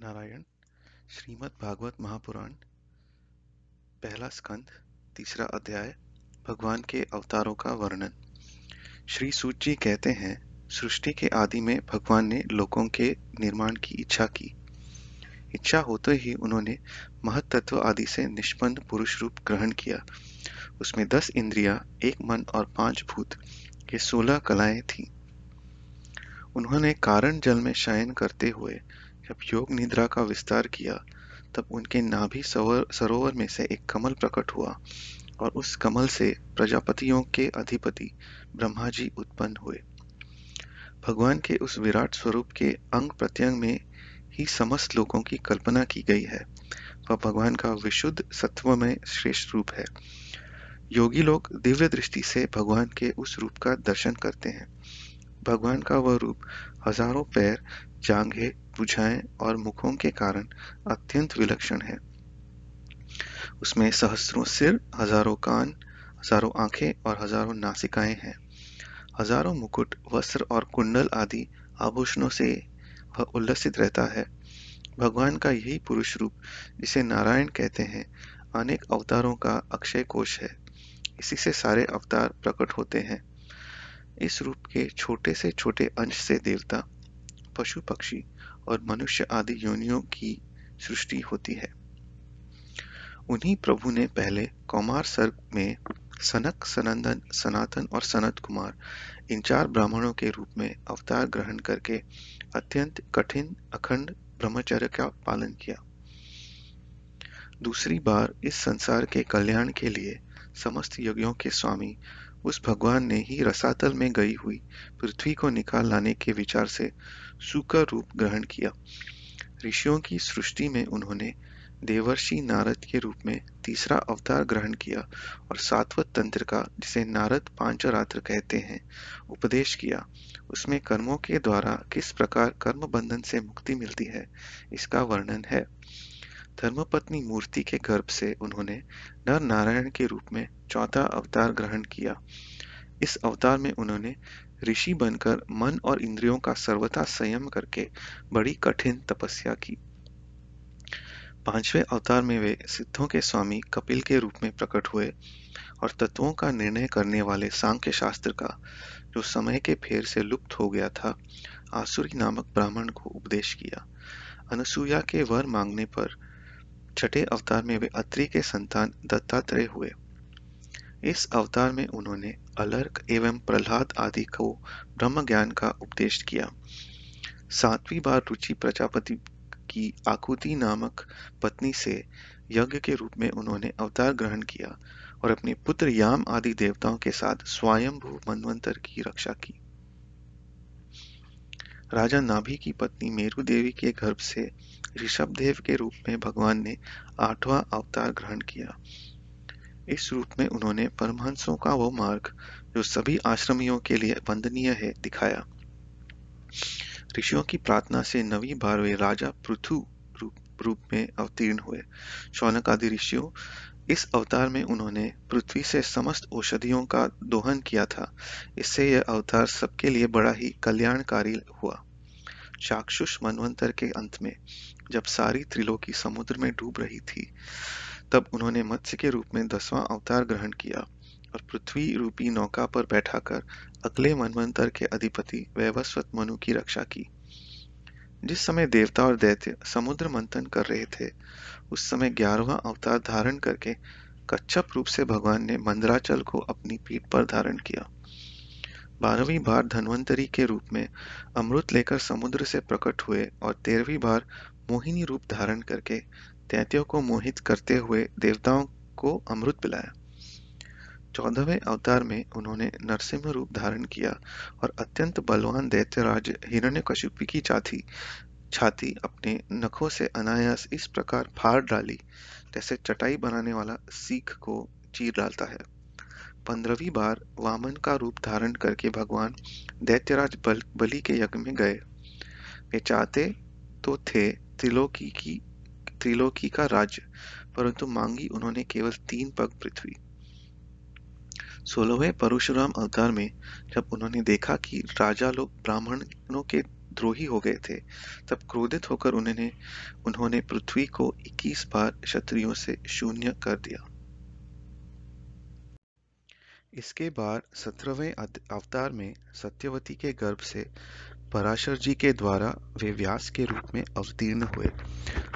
नारायण, श्रीमद् भागवत महापुराण, पहला स्कंद तीसरा अध्याय, भगवान के अवतारों का वर्णन। श्री सूत जी कहते हैं, सृष्टि के आदि में भगवान ने लोगों के निर्माण की इच्छा की। इच्छा होते ही उन्होंने महतत्व आदि से निष्पन्न पुरुष रूप ग्रहण किया। उसमें दस इंद्रिया, एक मन और पाँच भूत ये सोलह कलाएँ थीं। उन्होंने कारण जल में शयन करते हुए जब योग निद्रा का विस्तार किया, तब उनके नाभि सरोवर में से एक कमल प्रकट हुआ और उस कमल से प्रजापतियों के अधिपति ब्रह्मा जी उत्पन्न हुए। भगवान के उस विराट स्वरूप के अंग प्रत्यंग में ही समस्त लोगों की कल्पना की गई है। वह भगवान का विशुद्ध सत्व में श्रेष्ठ रूप है। योगी लोग दिव्य दृष्टि से भगवान के उस रूप का दर्शन करते हैं। भगवान का वह रूप हज़ारों पैर, जांघें भुजाएँ और मुखों के कारण अत्यंत विलक्षण है। उसमें सहस्रों सिर, हज़ारों कान, हज़ारों आँखें और हज़ारों नासिकाएँ हैं। हज़ारों मुकुट, वस्त्र और कुंडल आदि आभूषणों से वह उल्लसित रहता है। भगवान का यही पुरुष रूप, जिसे नारायण कहते हैं, अनेक अवतारों का अक्षय कोश है। इसी से सारे अवतार प्रकट होते हैं। इस रूप के छोटे से छोटे अंश से देवता, पशु पक्षी और मनुष्य आदि योनियों की सृष्टि होती है। उन्हीं प्रभु ने पहले कौमार सर्ग में सनक, सनंदन, सनातन और सनत कुमार, इन चार ब्राह्मणों के रूप में अवतार ग्रहण करके अत्यंत कठिन, अखंड ब्रह्मचर्य का पालन किया। दूसरी बार इस संसार के कल्याण के लिए समस्त यज्ञों के स्वामी उस भगवान ने ही रसातल में गई हुई पृथ्वी को निकाल लाने के विचार से सुकर रूप ग्रहण किया। ऋषियों की सृष्टि में उन्होंने देवर्षि नारद के रूप में तीसरा अवतार ग्रहण किया और सातवत तंत्र का, जिसे नारद पांचरात्र कहते हैं, उपदेश किया। उसमें कर्मों के द्वारा किस प्रकार कर्म बंधन से मुक्ति मिलती है, इसका वर्णन है। धर्मपत्नी मूर्ति के गर्भ से उन्होंने नर नारायण के रूप में चौथा अवतार ग्रहण किया। इस अवतार में उन्होंने ऋषि बनकर मन और इंद्रियों का सर्वथा संयम करके बड़ी कठिन तपस्या की। पाँचवें अवतार में वे सिद्धों के स्वामी कपिल के रूप में प्रकट हुए और तत्वों का निर्णय करने वाले सांख्य शास्त्र का, जो समय के फेर से लुप्त हो गया था, आसुरी नामक ब्राह्मण को उपदेश किया। अनुसुईया के वर मांगने पर छठे अवतार में वे अत्रि के संतान दत्तात्रेय हुए। इस अवतार में उन्होंने अलर्क एवं प्रहलाद आदि को ब्रह्म ज्ञान का उपदेश किया। सातवीं बार रुचि प्रजापति की आकुति नामक पत्नी से यज्ञ के रूप में उन्होंने अवतार ग्रहण किया और अपने पुत्र याम आदि देवताओं के साथ स्वयंभू मनवंतर की रक्षा की। राजा नाभि की पत्नी मेरु देवी के गर्भ से ऋषभ देव के रूप में भगवान ने आठवां अवतार ग्रहण किया। इस रूप में उन्होंने परमहंसों का वो मार्ग जो सभी आश्रमियों के लिए वंदनीय है दिखाया। ऋषियों की प्रार्थना से नवी बार वे राजा पृथु रूप, रूप में अवतीर्ण हुए। शौनक आदि ऋषियों इस अवतार में उन्होंने पृथ्वी से समस्त औषधियों का दोहन किया था। इससे यह अवतार सबके लिए बड़ा ही कल्याणकारी हुआ। चाक्षुष मनवंतर के अंत में, जब सारी त्रिलोकी समुद्र में डूब रही थी, तब उन्होंने मत्स्य के रूप में दसवां अवतार ग्रहण किया और पृथ्वी रूपी नौका पर बैठाकर अगले मनवंतर के अधिपति वैवस्वत मनु की रक्षा की। जिस समय देवता और दैत्य समुद्र मंथन कर रहे थे, उस समय ग्यारहवा अवतार धारण करके कच्छप रूप से भगवान ने मंदराचल को अपनी पीठ पर धारण किया। बारहवीं बार धनवंतरी के रूप में अमृत लेकर समुद्र से प्रकट हुए और तेरहवीं बार मोहिनी रूप धारण करके दैत्यों को मोहित करते हुए देवताओं को अमृत पिलाया। चौदहवें अवतार में उन्होंने नरसिंह रूप धारण किया और अत्यंत बलवान दैत्यराज हिरण्यकशिपु की छाती छाती अपने नखों से अनायास इस प्रकार फाड़ डाली जैसे चटाई बनाने वाला सीख को चीर डालता है। पंद्रहवीं बार वामन का रूप धारण करके भगवान दैत्यराज बल, बलि के यज्ञ में गए। वे चाहते तो थे त्रिलोकी की त्रिलोकी का राज्य परंतु मांगी उन्होंने केवल तीन पग पृथ्वी। सोलहवें परशुराम अवतार में जब उन्होंने देखा कि राजा लोग ब्राह्मणों के द्रोही हो गए थे, तब क्रोधित होकर उन्होंने उन्होंने पृथ्वी को 21 बार क्षत्रियों से शून्य कर दिया। इसके बाद सत्रहवें अवतार में सत्यवती के गर्भ से पराशर जी के द्वारा वे व्यास के रूप में अवतीर्ण हुए।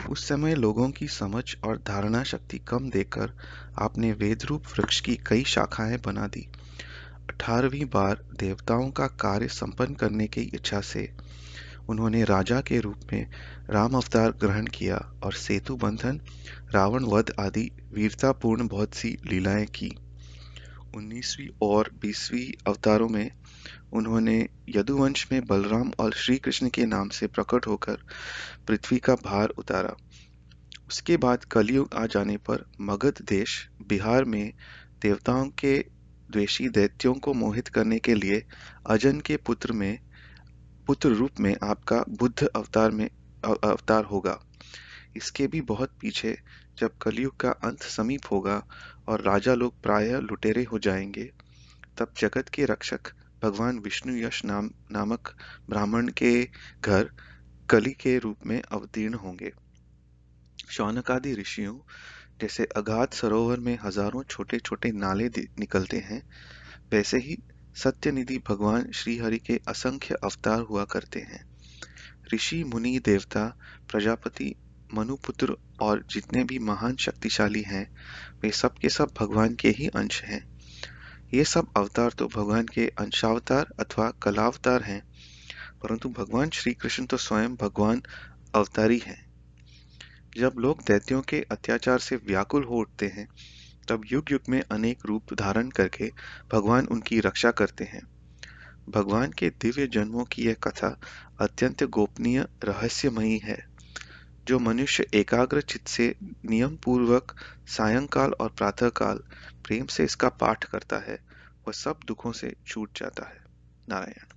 उस समय लोगों की समझ और धारणा शक्ति कम देकर आपने वेद रूप वृक्ष की कई शाखाएँ बना दी। अठारहवीं बार देवताओं का कार्य संपन्न करने की इच्छा से उन्होंने राजा के रूप में राम अवतार ग्रहण किया और सेतु बंधन रावण वध आदि वीरतापूर्ण बहुत सी लीलाएँ की। उन्नीसवीं और बीसवीं अवतारों में उन्होंने यदुवंश में बलराम और श्री कृष्ण के नाम से प्रकट होकर पृथ्वी का भार उतारा। उसके बाद कलयुग आ जाने पर मगध देश बिहार में देवताओं के द्वेषी दैत्यों को मोहित करने के लिए अजन के पुत्र में, पुत्र रूप में आपका बुद्ध अवतार में अवतार होगा। इसके भी बहुत पीछे जब कलयुग का अंत समीप होगा और राजा लोग प्राय लुटेरे हो जाएँगे, तब जगत के रक्षक भगवान विष्णु यश नाम, नामक ब्राह्मण के घर कली के रूप में अवतीर्ण होंगे। शौनकादि ऋषियों जैसे अगाध सरोवर में हज़ारों छोटे छोटे नाले निकलते हैं, वैसे ही सत्यनिधि भगवान श्रीहरि के असंख्य अवतार हुआ करते हैं। ऋषि, मुनि, देवता, प्रजापति मनुपुत्र और जितने भी महान शक्तिशाली हैं, वे सब के सब भगवान के ही अंश हैं। ये सब अवतार तो भगवान के अंशावतार अथवा कलावतार हैं, परंतु भगवान श्री कृष्ण तो स्वयं भगवान अवतारी हैं। जब लोग दैत्यों के अत्याचार से व्याकुल हो उठते हैं, तब युग युग में अनेक रूप धारण करके भगवान उनकी रक्षा करते हैं। भगवान के दिव्य जन्मों की यह कथा अत्यंत गोपनीय, रहस्यमयी है। जो मनुष्य एकाग्र चित्त से नियम पूर्वक सायंकाल और प्रातःकाल प्रेम से इसका पाठ करता है, वह सब दुखों से छूट जाता है। नारायण।